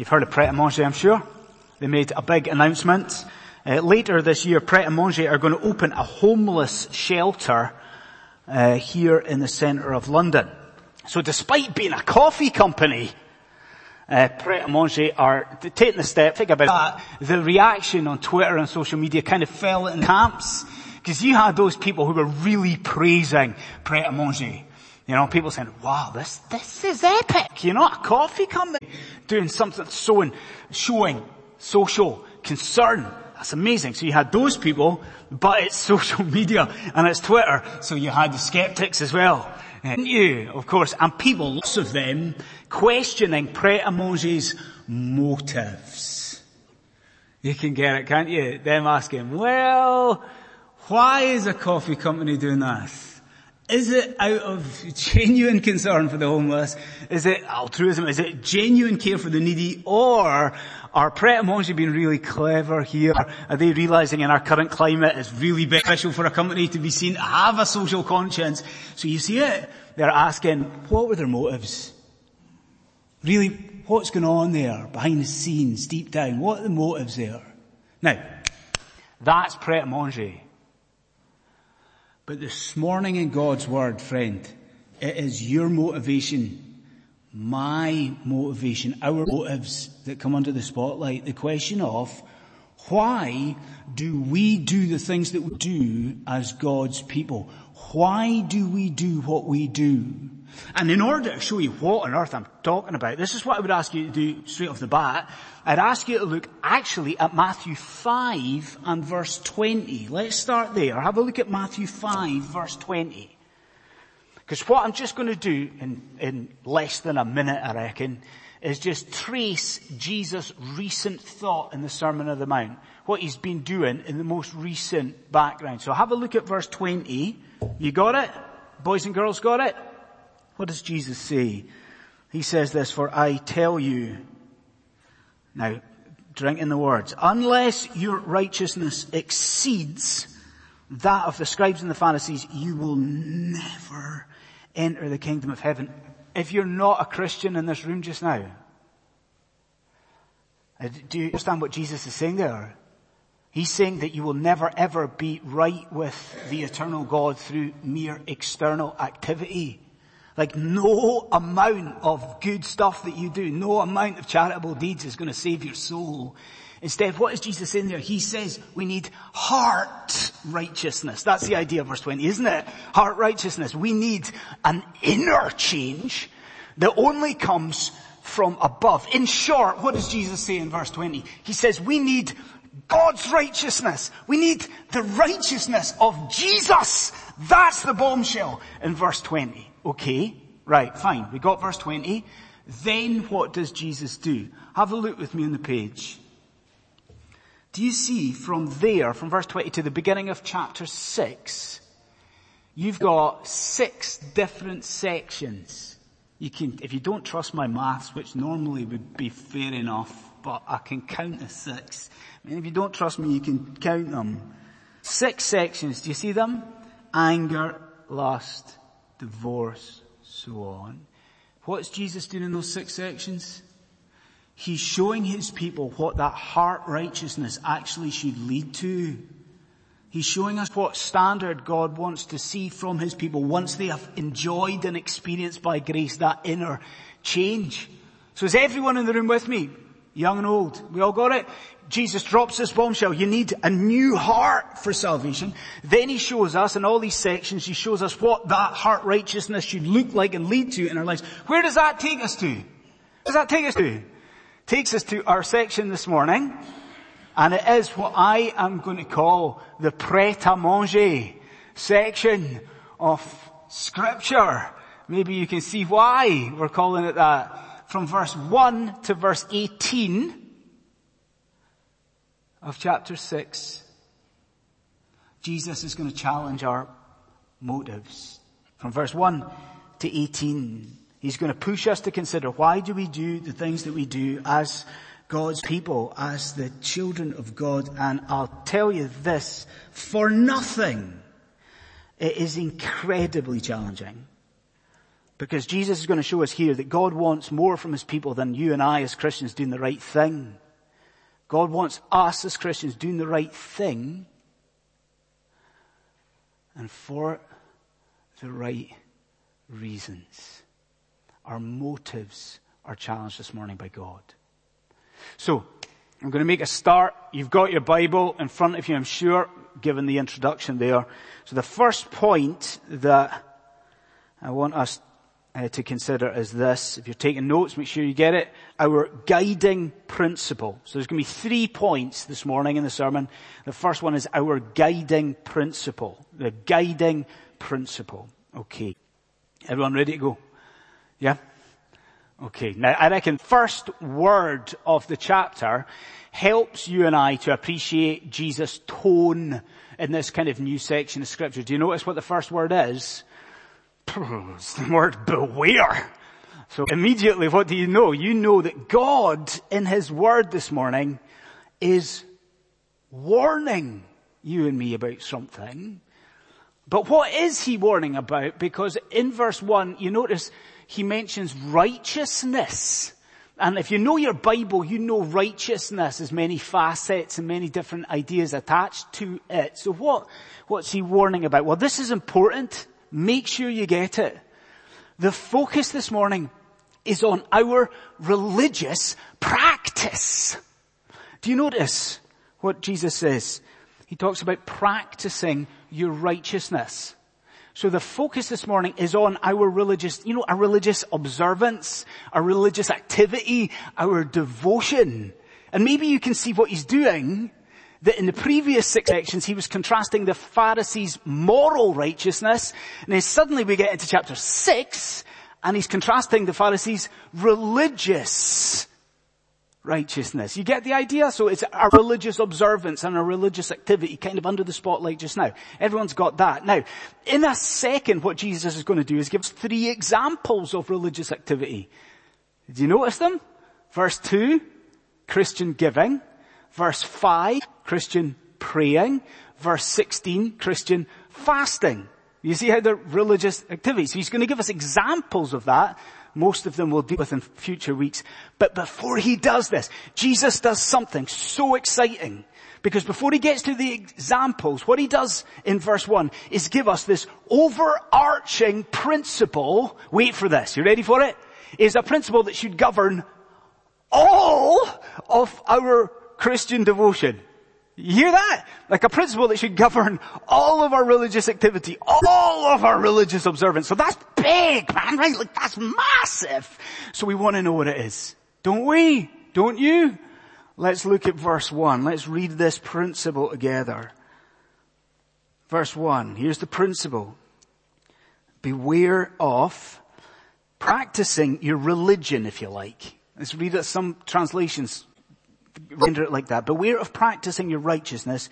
You've heard of Pret a Manger, I'm sure. They made a big announcement. Uh, later this year, Pret a Manger are going to open a homeless shelter uh, here in the centre of London. So despite being a coffee company, uh, Pret a Manger are taking the step. Think about that. The reaction on Twitter and social media kind of fell in camps. Because you had those people who were really praising Pret a Manger. You know, people saying, wow, this, this is epic. You know, a coffee company doing something so in, showing social concern. That's amazing. So you had those people, but it's social media and it's Twitter. So you had the skeptics as well. And you, of course, and people, lots of them, questioning Pret Manger's motives. You can get it, can't you? Them asking, well, why is a coffee company doing this? Is it out of genuine concern for the homeless? Is it altruism? Is it genuine care for the needy? Or are Pret a being really clever here? Are they realizing in our current climate it's really beneficial for a company to be seen to have a social conscience? So you see it? They're asking, what were their motives? Really, what's going on there behind the scenes, deep down? What are the motives there? Now, that's Pret a. But this morning in God's Word, friend, it is your motivation, my motivation, our motives that come under the spotlight. The question of why do we do the things that we do as God's people? Why do we do what we do? And in order to show you what on earth I'm talking about, this is what I would ask you to do straight off the bat. I'd ask you to look actually at Matthew 5 and verse 20. Let's start there. Have a look at Matthew 5 verse 20. Because what I'm just going to do in, in less than a minute, I reckon, is just trace Jesus' recent thought in the Sermon of the Mount. What he's been doing in the most recent background. So have a look at verse 20. You got it? Boys and girls got it? What does Jesus say? He says this, for I tell you, now drink in the words, unless your righteousness exceeds that of the scribes and the Pharisees, you will never enter the kingdom of heaven. If you're not a Christian in this room just now, uh, do you understand what Jesus is saying there? He's saying that you will never ever be right with the eternal God through mere external activity. Like no amount of good stuff that you do, no amount of charitable deeds is going to save your soul. Instead, what is Jesus saying there? He says we need heart righteousness. That's the idea of verse 20, isn't it? Heart righteousness. We need an inner change that only comes from above. In short, what does Jesus say in verse 20? He says we need God's righteousness. We need the righteousness of Jesus. That's the bombshell in verse 20. Okay, right, fine. We got verse 20. Then what does Jesus do? Have a look with me on the page. Do you see from there, from verse 20 to the beginning of chapter 6, you've got six different sections. You can, if you don't trust my maths, which normally would be fair enough, but I can count to six. I mean, if you don't trust me, you can count them. Six sections. Do you see them? Anger, lust, divorce, so on. What's Jesus doing in those six sections? He's showing his people what that heart righteousness actually should lead to. He's showing us what standard God wants to see from his people once they have enjoyed and experienced by grace that inner change. So is everyone in the room with me? Young and old. We all got it? Jesus drops this bombshell. You need a new heart for salvation. Then he shows us in all these sections, he shows us what that heart righteousness should look like and lead to in our lives. Where does that take us to? Where does that take us to? Takes us to our section this morning. And it is what I am going to call the pret a manger section of scripture. Maybe you can see why we're calling it that. From verse 1 to verse 18, of chapter 6, Jesus is going to challenge our motives. From verse 1 to 18, he's going to push us to consider why do we do the things that we do as God's people, as the children of God. And I'll tell you this, for nothing, it is incredibly challenging Because Jesus is going to show us here that God wants more from his people than you and I as Christians doing the right thing. God wants us as Christians doing the right thing and for the right reasons. Our motives are challenged this morning by God. So, I'm going to make a start. You've got your Bible in front of you, I'm sure, given the introduction there. So the first point that I want us uh, to consider is this. If you're taking notes, make sure you get it. Our guiding principle. So there's going to be three points this morning in the sermon. The first one is our guiding principle. The guiding principle. Okay. Everyone ready to go? Yeah? Okay. Now I reckon first word of the chapter helps you and I to appreciate Jesus' tone in this kind of new section of scripture. Do you notice what the first word is? It's the word beware. So immediately what do you know? You know that God in His Word this morning is warning you and me about something. But what is He warning about? Because in verse 1, you notice He mentions righteousness. And if you know your Bible, you know righteousness has many facets and many different ideas attached to it. So what, what's he warning about? Well, this is important. Make sure you get it. The focus this morning is on our religious practice. Do you notice what Jesus says? He talks about practicing your righteousness. So the focus this morning is on our religious, you know, our religious observance, our religious activity, our devotion. And maybe you can see what he's doing, that in the previous six sections he was contrasting the Pharisees' moral righteousness, and then suddenly we get into chapter six, and he's contrasting the Pharisees' religious righteousness. You get the idea? So it's a religious observance and a religious activity kind of under the spotlight just now. Everyone's got that. Now, in a second, what Jesus is going to do is give us three examples of religious activity. Do you notice them? Verse 2, Christian giving. Verse 5, Christian praying. Verse 16, Christian fasting. You see how they're religious activities. He's going to give us examples of that most of them we'll deal with in future weeks. But before he does this, Jesus does something so exciting. Because before he gets to the examples, what he does in verse 1 is give us this overarching principle. Wait for this. You ready for it? Is a principle that should govern all of our Christian devotion. You hear that? Like a principle that should govern all of our religious activity, all of our religious observance. So that's big, man, right? Like that's massive. So we want to know what it is. Don't we? Don't you? Let's look at verse one. Let's read this principle together. Verse one. Here's the principle. Beware of practicing your religion, if you like. Let's read it. Some translations render it like that. Beware of practicing your righteousness.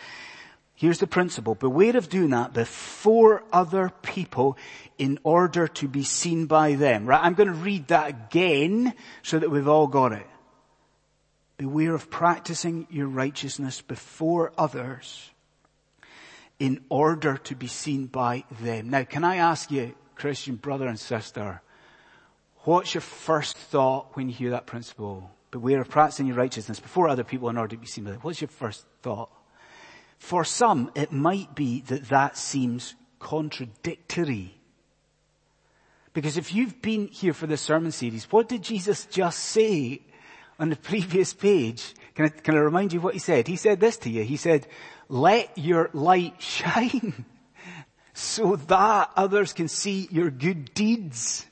Here's the principle. Beware of doing that before other people in order to be seen by them. Right? I'm going to read that again so that we've all got it. Beware of practicing your righteousness before others in order to be seen by them. Now, can I ask you, Christian brother and sister, what's your first thought when you hear that principle? Beware of practicing your righteousness before other people in order to be seen by them. What's your first thought? For some, it might be that that seems contradictory. Because if you've been here for this sermon series, what did Jesus just say on the previous page? Can I, can I remind you what he said? He said this to you. He said, let your light shine so that others can see your good deeds.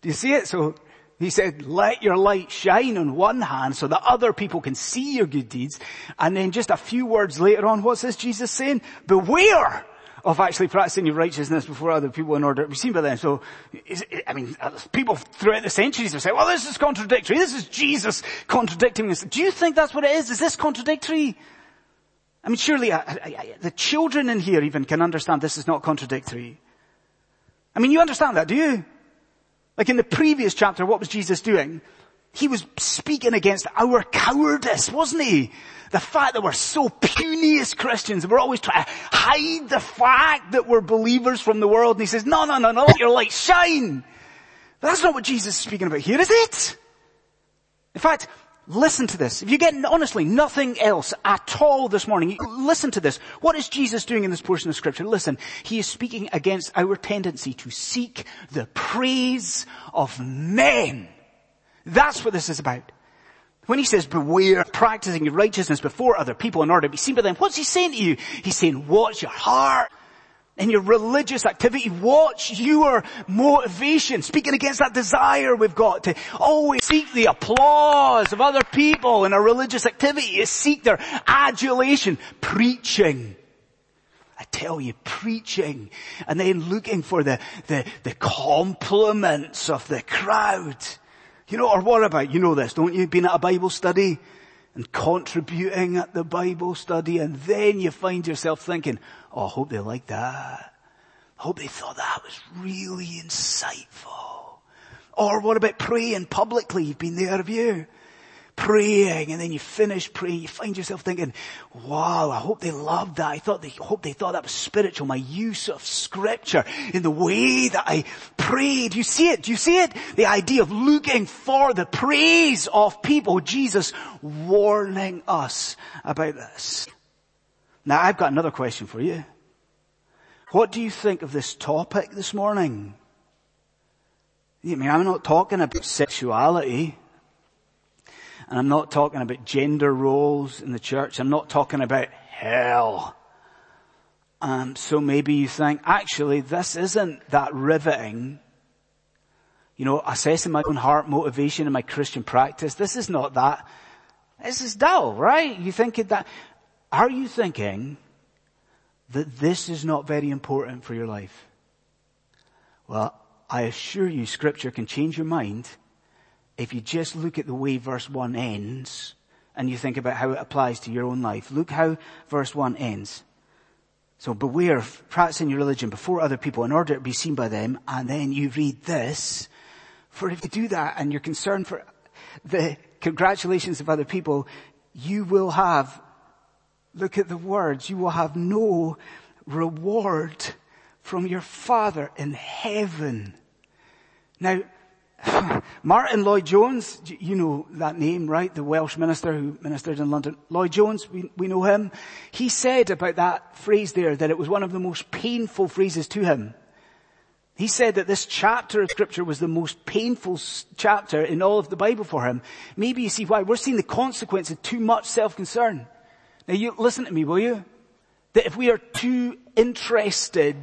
Do you see it? So he said, let your light shine on one hand so that other people can see your good deeds. And then just a few words later on, what's this Jesus saying? Beware of actually practicing your righteousness before other people in order to be seen by them. So, I mean, people throughout the centuries have said, well, this is contradictory. This is Jesus contradicting this. Do you think that's what it is? Is this contradictory? I mean, surely I, I, I, the children in here even can understand this is not contradictory. I mean, you understand that, do you? Like in the previous chapter, what was Jesus doing? He was speaking against our cowardice, wasn't he? The fact that we're so puny as Christians, we're always trying to hide the fact that we're believers from the world. And he says, no, no, no, no, let your light shine. But that's not what Jesus is speaking about here, is it? In fact, listen to this. If you get honestly nothing else at all this morning, listen to this. What is Jesus doing in this portion of scripture? Listen, he is speaking against our tendency to seek the praise of men. That's what this is about. When he says beware practicing your righteousness before other people in order to be seen by them, what's he saying to you? He's saying watch your heart in your religious activity. Watch your motivation. Speaking against that desire we've got to always seek the applause of other people in our religious activity, is seek their adulation. Preaching. I tell you, preaching and then looking for the, the, the compliments of the crowd. You know, or what about, you know this, don't you? Been at a Bible study and contributing at the Bible study and then you find yourself thinking, oh, I hope they like that. I hope they thought that was really insightful. Or what about praying publicly? You've been there, have you? praying and then you finish praying, you find yourself thinking, wow, I hope they loved that. I thought they, hope they thought that was spiritual. My use of scripture in the way that I prayed. You see it? Do you see it? The idea of looking for the praise of people. Jesus warning us about this. Now I've got another question for you. What do you think of this topic this morning? I mean, I'm not talking about sexuality. And I'm not talking about gender roles in the church. I'm not talking about hell. Um, so maybe you think, actually, this isn't that riveting. You know, assessing my own heart motivation in my Christian practice. This is not that. This is dull, right? You think that, are you thinking that this is not very important for your life? Well, I assure you scripture can change your mind if you just look at the way verse 1 ends and you think about how it applies to your own life, look how verse 1 ends. So beware of practicing your religion before other people in order to be seen by them. And then you read this. For if you do that and you're concerned for the congratulations of other people, you will have, look at the words, you will have no reward from your Father in heaven. Now, Martyn Lloyd-Jones, you know that name, right? The Welsh minister who ministered in London. Lloyd-Jones, we, we know him. He said about that phrase there that it was one of the most painful phrases to him. He said that this chapter of scripture was the most painful chapter in all of the Bible for him. Maybe you see why. We're seeing the consequence of too much self-concern. Now you, listen to me, will you? That if we are too interested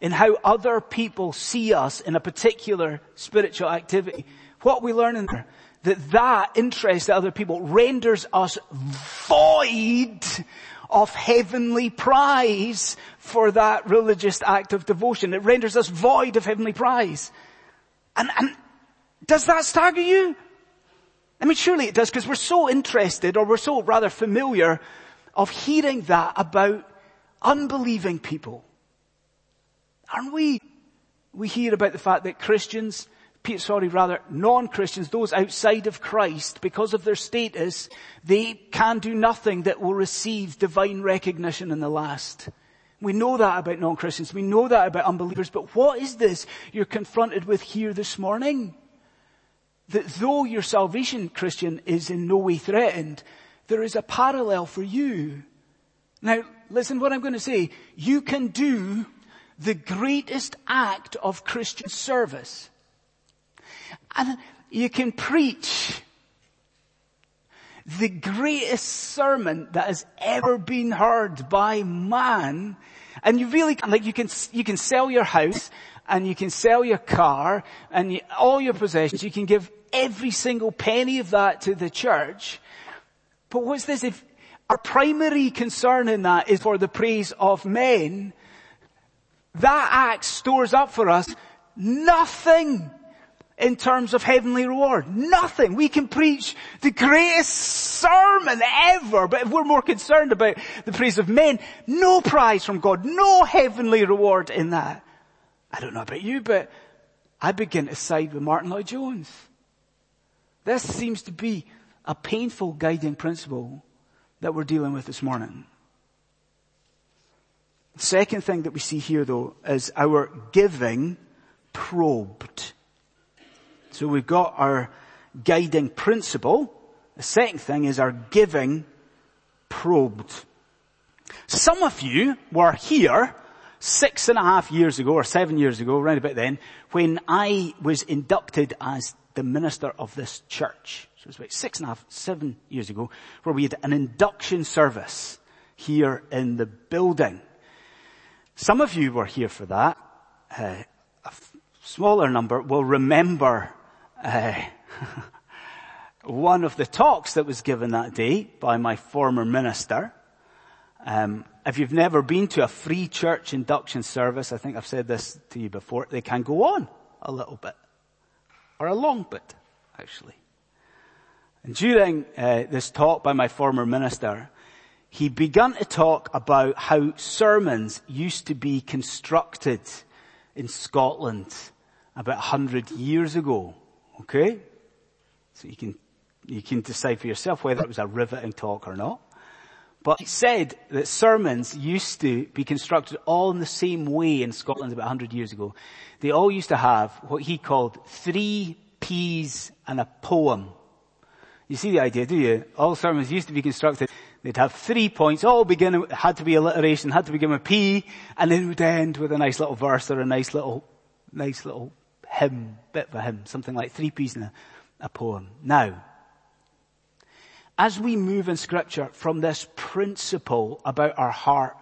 in how other people see us in a particular spiritual activity. What we learn in there, that that interest in other people renders us void of heavenly prize for that religious act of devotion. It renders us void of heavenly prize. And, and does that stagger you? I mean, surely it does because we're so interested or we're so rather familiar of hearing that about unbelieving people. Aren't we? We hear about the fact that Christians, sorry, rather non-Christians, those outside of Christ, because of their status, they can do nothing that will receive divine recognition in the last. We know that about non-Christians. We know that about unbelievers. But what is this you're confronted with here this morning? That though your salvation, Christian, is in no way threatened, there is a parallel for you. Now, listen what I'm going to say. You can do the greatest act of Christian service. And you can preach the greatest sermon that has ever been heard by man. And you really can, like you can, you can sell your house and you can sell your car and you, all your possessions. You can give every single penny of that to the church. But what's this? If our primary concern in that is for the praise of men, that act stores up for us nothing in terms of heavenly reward. Nothing. We can preach the greatest sermon ever, but if we're more concerned about the praise of men, no prize from God, no heavenly reward in that. I don't know about you, but I begin to side with Martyn Lloyd-Jones. This seems to be a painful guiding principle that we're dealing with this morning. The Second thing that we see here though is our giving probed. So we've got our guiding principle. The second thing is our giving probed. Some of you were here six and a half years ago or seven years ago, around about then, when I was inducted as the minister of this church. So it was about six and a half, seven years ago, where we had an induction service here in the building. Some of you were here for that. Uh, a f- smaller number will remember uh, one of the talks that was given that day by my former minister. Um, if you've never been to a free church induction service, I think I've said this to you before, they can go on a little bit. Or a long bit, actually. And during uh, this talk by my former minister, he began to talk about how sermons used to be constructed in Scotland about a hundred years ago. Okay? So you can, you can decide for yourself whether it was a riveting talk or not. But he said that sermons used to be constructed all in the same way in Scotland about 100 years ago. They all used to have what he called three P's and a poem. You see the idea, do you? All sermons used to be constructed They'd have three points, all begin, had to be alliteration, had to begin with P, and then it would end with a nice little verse or a nice little, nice little hymn, bit of a hymn, something like three P's and a, a poem. Now, as we move in scripture from this principle about our heart,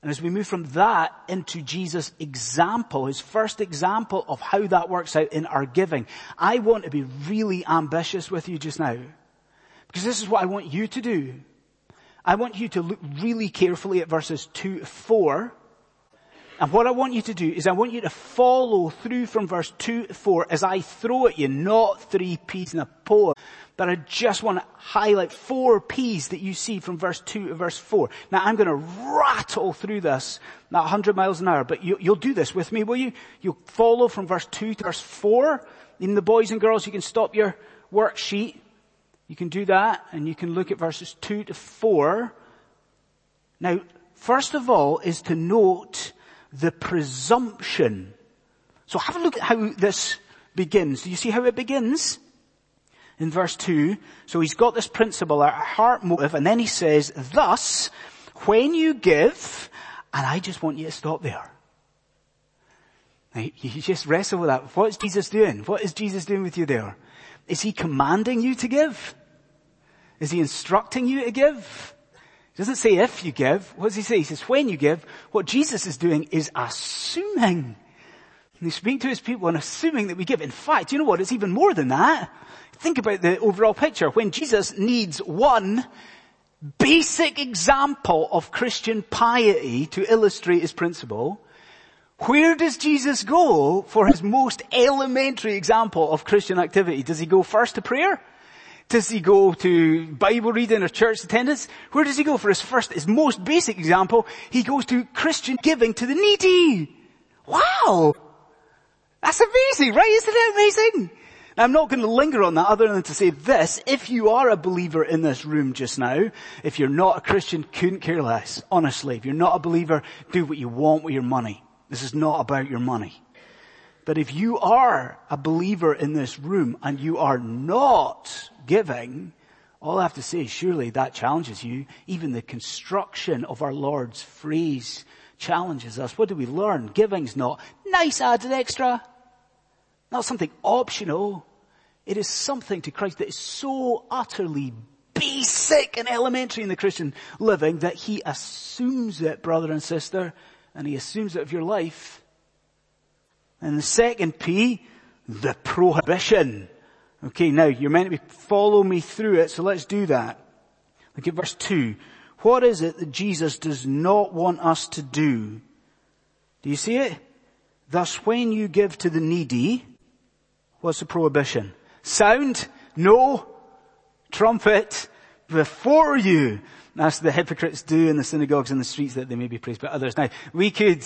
and as we move from that into Jesus' example, his first example of how that works out in our giving, I want to be really ambitious with you just now. Because this is what I want you to do. I want you to look really carefully at verses 2 to 4. And what I want you to do is I want you to follow through from verse 2 to 4 as I throw at you not three P's in a poem, but I just want to highlight four P's that you see from verse 2 to verse 4. Now I'm going to rattle through this, not 100 miles an hour, but you, will do this with me, will you? You'll follow from verse 2 to verse 4. In the boys and girls, you can stop your worksheet you can do that and you can look at verses 2 to 4. Now, first of all is to note the presumption. So have a look at how this begins. Do you see how it begins? In verse 2, so he's got this principle, our heart motive, and then he says, thus, when you give, and I just want you to stop there. You just wrestle with that. What is Jesus doing? What is Jesus doing with you there? Is he commanding you to give? Is he instructing you to give? He doesn't say if you give. What does he say? He says when you give. What Jesus is doing is assuming. And he's speaking to his people and assuming that we give. In fact, you know what? It's even more than that. Think about the overall picture. When Jesus needs one basic example of Christian piety to illustrate his principle, where does Jesus go for his most elementary example of Christian activity? Does he go first to prayer? Does he go to Bible reading or church attendance? Where does he go for his first, his most basic example? He goes to Christian giving to the needy. Wow! That's amazing, right? Isn't it amazing? Now, I'm not going to linger on that other than to say this. If you are a believer in this room just now, if you're not a Christian, couldn't care less. Honestly, if you're not a believer, do what you want with your money. This is not about your money. But if you are a believer in this room and you are not giving, all I have to say is surely that challenges you. Even the construction of our Lord's phrase challenges us. What do we learn? Giving's not nice added extra. Not something optional. It is something to Christ that is so utterly basic and elementary in the Christian living that he assumes it, brother and sister, and he assumes it of your life. And the second P, the prohibition. Okay, now you're meant to be, follow me through it, so let's do that. Look at verse 2. What is it that Jesus does not want us to do? Do you see it? Thus when you give to the needy, what's the prohibition? Sound? No. Trumpet? Before you as the hypocrites do in the synagogues and the streets that they may be praised by others. Now, we could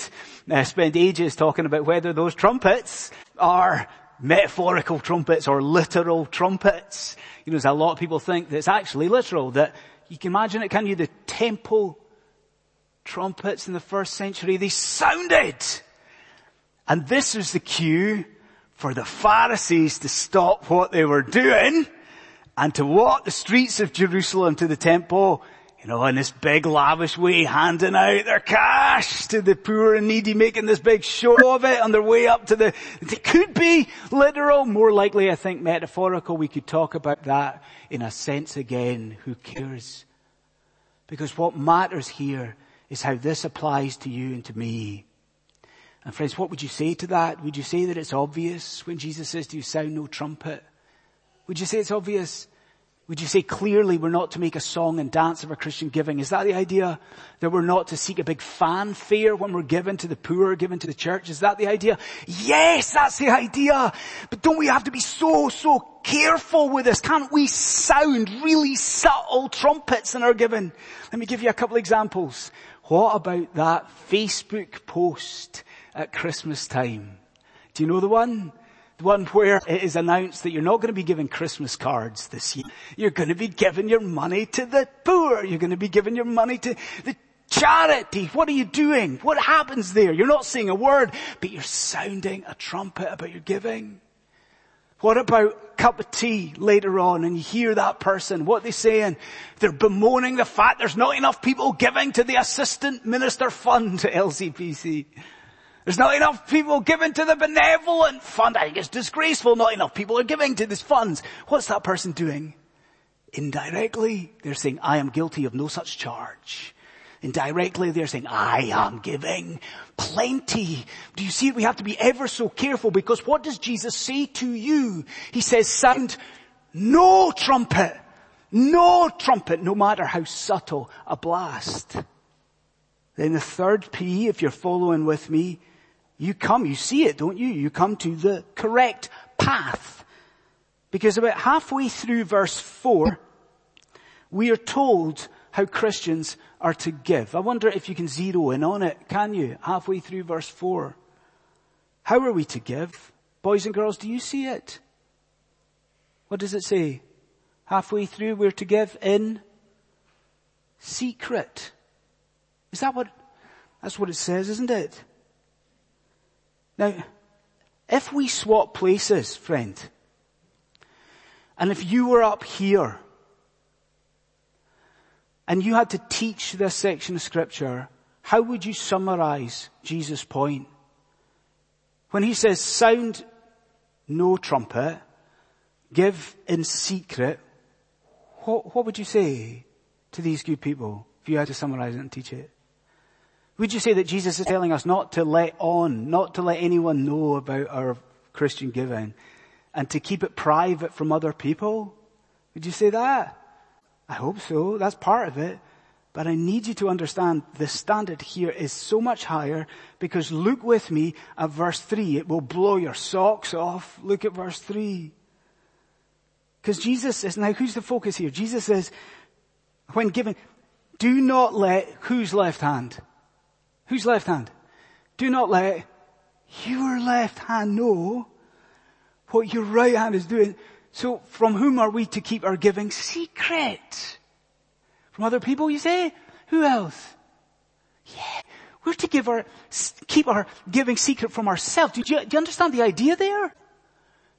uh, spend ages talking about whether those trumpets are metaphorical trumpets or literal trumpets. You know, there's a lot of people think that it's actually literal, that you can imagine it, can you? The temple trumpets in the first century, they sounded. And this was the cue for the Pharisees to stop what they were doing and to walk the streets of Jerusalem to the temple, you know, in this big lavish way, handing out their cash to the poor and needy, making this big show of it on their way up to the, it could be literal, more likely I think metaphorical. We could talk about that in a sense again. Who cares? Because what matters here is how this applies to you and to me. And friends, what would you say to that? Would you say that it's obvious when Jesus says to you, sound no trumpet? Would you say it's obvious? Would you say clearly we're not to make a song and dance of our Christian giving? Is that the idea? That we're not to seek a big fanfare when we're given to the poor, given to the church? Is that the idea? Yes, that's the idea. But don't we have to be so, so careful with this? Can't we sound really subtle trumpets in our giving? Let me give you a couple of examples. What about that Facebook post at Christmas time? Do you know the one? The one where it is announced that you're not going to be giving Christmas cards this year. You're going to be giving your money to the poor. You're going to be giving your money to the charity. What are you doing? What happens there? You're not saying a word, but you're sounding a trumpet about your giving. What about cup of tea later on and you hear that person, what they saying? They're bemoaning the fact there's not enough people giving to the assistant minister fund to LCPC. There's not enough people giving to the benevolent fund. I think it's disgraceful. Not enough people are giving to these funds. What's that person doing? Indirectly, they're saying, I am guilty of no such charge. Indirectly, they're saying, I am giving plenty. Do you see? We have to be ever so careful because what does Jesus say to you? He says, sound no trumpet. No trumpet, no matter how subtle a blast. Then the third P, if you're following with me, you come, you see it, don't you? You come to the correct path. Because about halfway through verse 4, we are told how Christians are to give. I wonder if you can zero in on it, can you? Halfway through verse 4. How are we to give? Boys and girls, do you see it? What does it say? Halfway through, we're to give in secret. Is that what, that's what it says, isn't it? Now, if we swap places, friend, and if you were up here, and you had to teach this section of scripture, how would you summarize Jesus' point? When he says, sound no trumpet, give in secret, what, what would you say to these good people if you had to summarize it and teach it? Would you say that Jesus is telling us not to let on, not to let anyone know about our Christian giving and to keep it private from other people? Would you say that? I hope so. That's part of it. But I need you to understand the standard here is so much higher because look with me at verse three. It will blow your socks off. Look at verse three. Because Jesus is, now who's the focus here? Jesus says, when giving, do not let, whose left hand? Whose left hand? Do not let your left hand know what your right hand is doing. So from whom are we to keep our giving secret? From other people, you say? Who else? Yeah. We're to give our, keep our giving secret from ourselves. Do you, do you understand the idea there?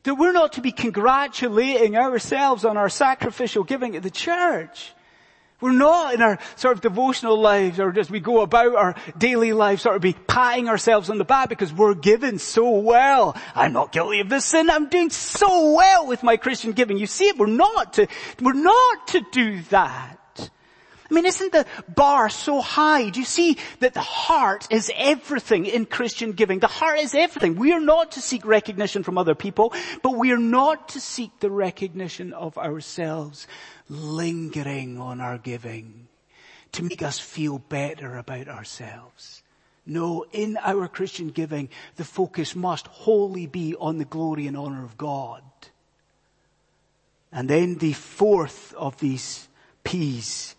That we're not to be congratulating ourselves on our sacrificial giving at the church. We're not in our sort of devotional lives or as we go about our daily lives sort of be patting ourselves on the back because we're given so well. I'm not guilty of this sin. I'm doing so well with my Christian giving. You see it? We're not to, we're not to do that. I mean, isn't the bar so high? Do you see that the heart is everything in Christian giving? The heart is everything. We are not to seek recognition from other people, but we are not to seek the recognition of ourselves lingering on our giving to make us feel better about ourselves. No, in our Christian giving, the focus must wholly be on the glory and honor of God. And then the fourth of these P's,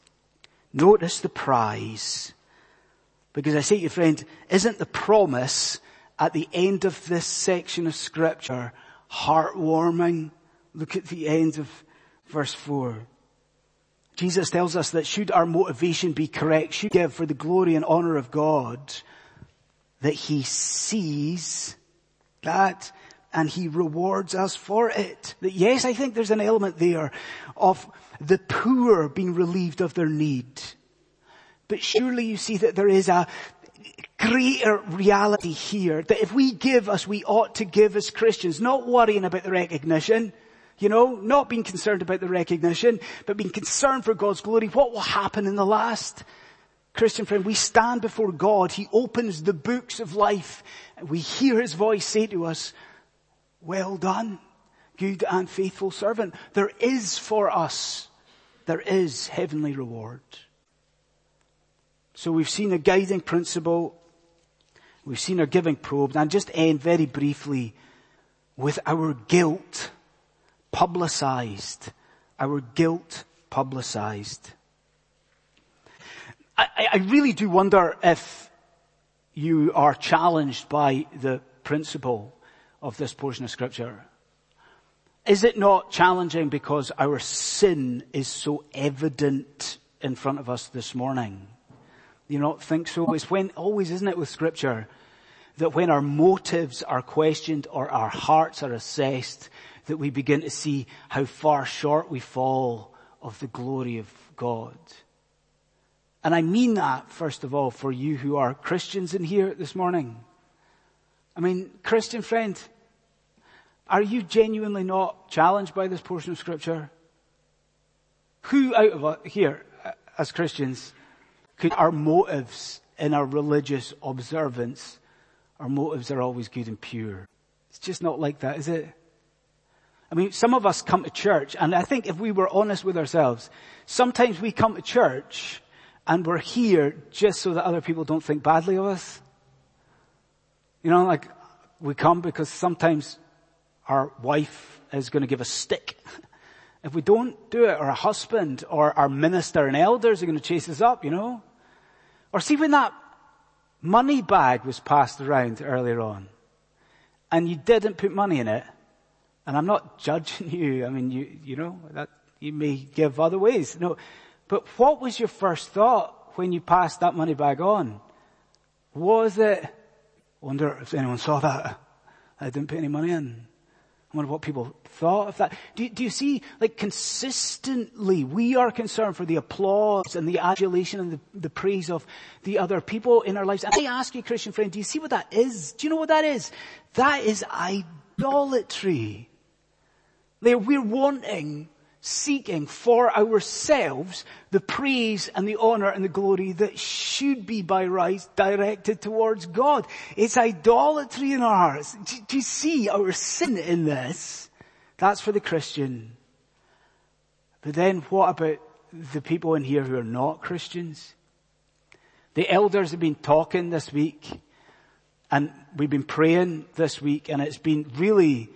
notice the prize. Because I say to you friend, isn't the promise at the end of this section of scripture heartwarming? Look at the end of verse four. Jesus tells us that should our motivation be correct, should give for the glory and honor of God, that he sees that and he rewards us for it. That yes, I think there's an element there of the poor being relieved of their need. But surely you see that there is a greater reality here that if we give as we ought to give as Christians, not worrying about the recognition, you know, not being concerned about the recognition, but being concerned for God's glory, what will happen in the last? Christian friend, we stand before God, He opens the books of life, and we hear His voice say to us, well done, good and faithful servant. There is for us, there is heavenly reward. So we've seen a guiding principle, we've seen our giving probed, and just end very briefly with our guilt publicized. Our guilt publicized. I, I really do wonder if you are challenged by the principle of this portion of scripture. Is it not challenging because our sin is so evident in front of us this morning? You not think so? It's when, always isn't it with scripture, that when our motives are questioned or our hearts are assessed, that we begin to see how far short we fall of the glory of God. And I mean that, first of all, for you who are Christians in here this morning. I mean, Christian friend, are you genuinely not challenged by this portion of scripture? Who out of us here, uh, as Christians, could our motives in our religious observance, our motives are always good and pure? It's just not like that, is it? I mean, some of us come to church, and I think if we were honest with ourselves, sometimes we come to church and we're here just so that other people don't think badly of us. You know, like we come because sometimes our wife is going to give a stick. If we don't do it, or a husband, or our minister and elders are going to chase us up, you know? Or see when that money bag was passed around earlier on, and you didn't put money in it, and I'm not judging you, I mean, you, you know, that, you may give other ways, no. But what was your first thought when you passed that money bag on? Was it, wonder if anyone saw that, I didn't put any money in. I wonder what people thought of that. Do, do, you see, like consistently, we are concerned for the applause and the adulation and the, the praise of the other people in our lives. And I ask you, Christian friend, do you see what that is? Do you know what that is? That is idolatry. We're wanting seeking for ourselves the praise and the honor and the glory that should be by right directed towards God. It's idolatry in our hearts. Do you see our sin in this? That's for the Christian. But then what about the people in here who are not Christians? The elders have been talking this week and we've been praying this week and it's been really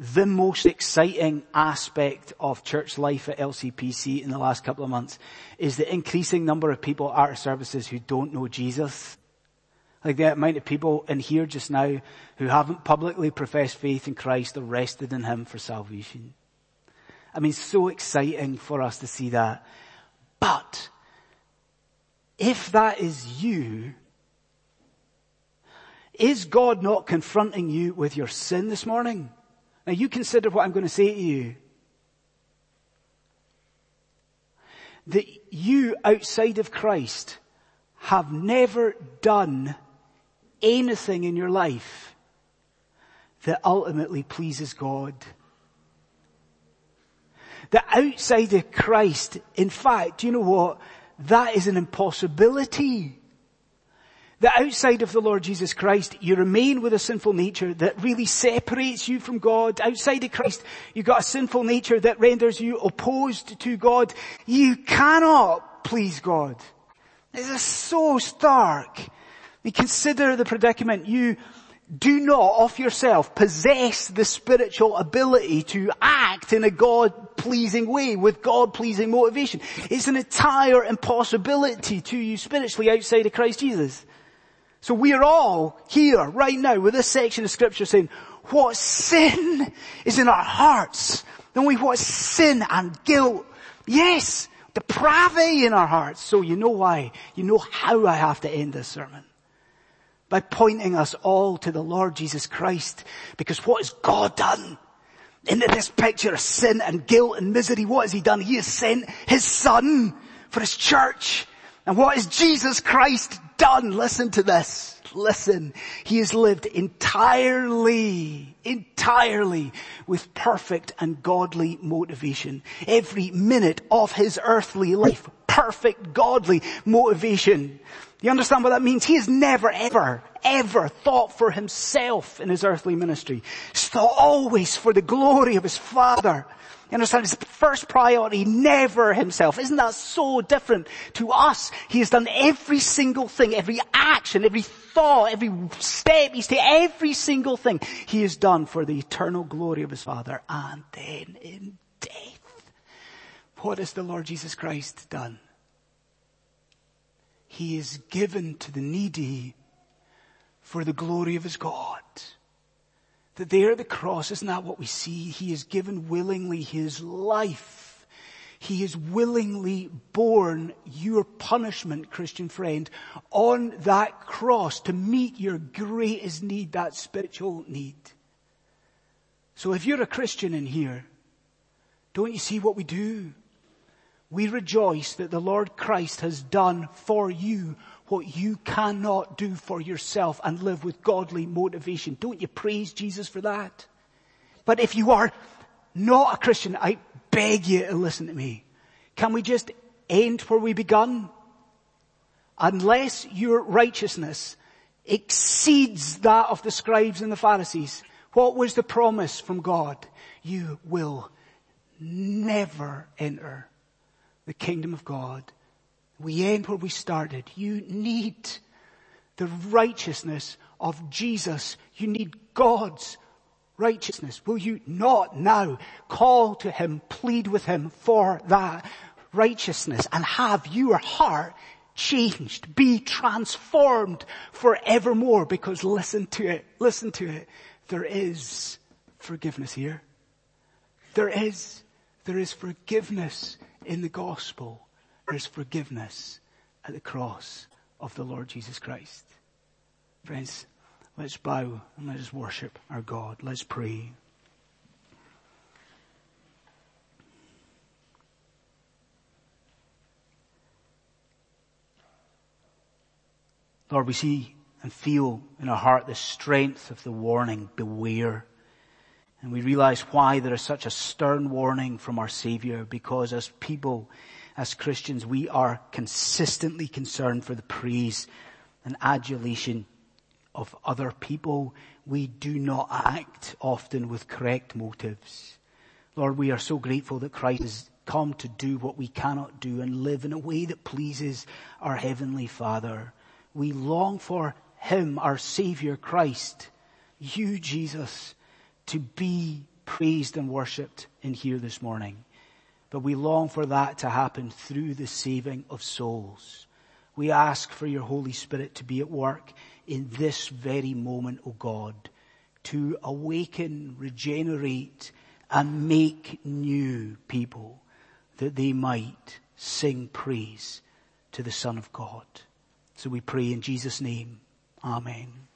the most exciting aspect of church life at LCPC in the last couple of months is the increasing number of people at our services who don't know Jesus. Like the amount of people in here just now who haven't publicly professed faith in Christ or rested in Him for salvation. I mean, so exciting for us to see that. But, if that is you, is God not confronting you with your sin this morning? Now you consider what I'm going to say to you. That you outside of Christ have never done anything in your life that ultimately pleases God. That outside of Christ, in fact, you know what? That is an impossibility that outside of the Lord Jesus Christ, you remain with a sinful nature that really separates you from God. Outside of Christ, you've got a sinful nature that renders you opposed to God. You cannot please God. This is so stark. We consider the predicament. You do not of yourself possess the spiritual ability to act in a God-pleasing way with God-pleasing motivation. It's an entire impossibility to you spiritually outside of Christ Jesus. So we are all here right now with this section of scripture saying, what sin is in our hearts. Then we what sin and guilt. Yes, depravity in our hearts. So you know why. You know how I have to end this sermon. by pointing us all to the Lord Jesus Christ. Because what has God done? Into this picture of sin and guilt and misery, what has He done? He has sent His Son for His church. And what has Jesus Christ done? Listen to this. Listen. He has lived entirely, entirely with perfect and godly motivation. Every minute of His earthly life, perfect godly motivation. You understand what that means? He has never ever, ever thought for himself in his earthly ministry. He's thought always for the glory of his Father. You understand? His first priority, never himself. Isn't that so different to us? He has done every single thing, every action, every thought, every step, he's taken every single thing he has done for the eternal glory of his Father. And then in death, what has the Lord Jesus Christ done? He is given to the needy for the glory of his God. That there at the cross, isn't that what we see? He has given willingly his life. He has willingly borne your punishment, Christian friend, on that cross to meet your greatest need, that spiritual need. So if you're a Christian in here, don't you see what we do? we rejoice that the Lord Christ has done for you what you cannot do for yourself and live with godly motivation. Don't you praise Jesus for that? But if you are not a Christian, I beg you to listen to me. Can we just end where we begun? Unless your righteousness exceeds that of the scribes and the Pharisees, what was the promise from God? You will never enter the kingdom of God. We end where we started. You need the righteousness of Jesus. You need God's righteousness. Will you not now call to Him, plead with Him for that righteousness and have your heart changed, be transformed forevermore because listen to it, listen to it. There is forgiveness here. There is, there is forgiveness in the gospel, there's forgiveness at the cross of the Lord Jesus Christ. Friends, let's bow and let us worship our God. Let's pray. Lord, we see and feel in our heart the strength of the warning, beware. And we realize why there is such a stern warning from our Savior because as people, as Christians, we are consistently concerned for the praise and adulation of other people. We do not act often with correct motives. Lord, we are so grateful that Christ has come to do what we cannot do and live in a way that pleases our Heavenly Father. We long for Him, our Savior Christ, you Jesus, to be praised and worshipped in here this morning. But we long for that to happen through the saving of souls. We ask for your Holy Spirit to be at work in this very moment, O God, to awaken, regenerate, and make new people that they might sing praise to the Son of God. So we pray in Jesus' name. Amen.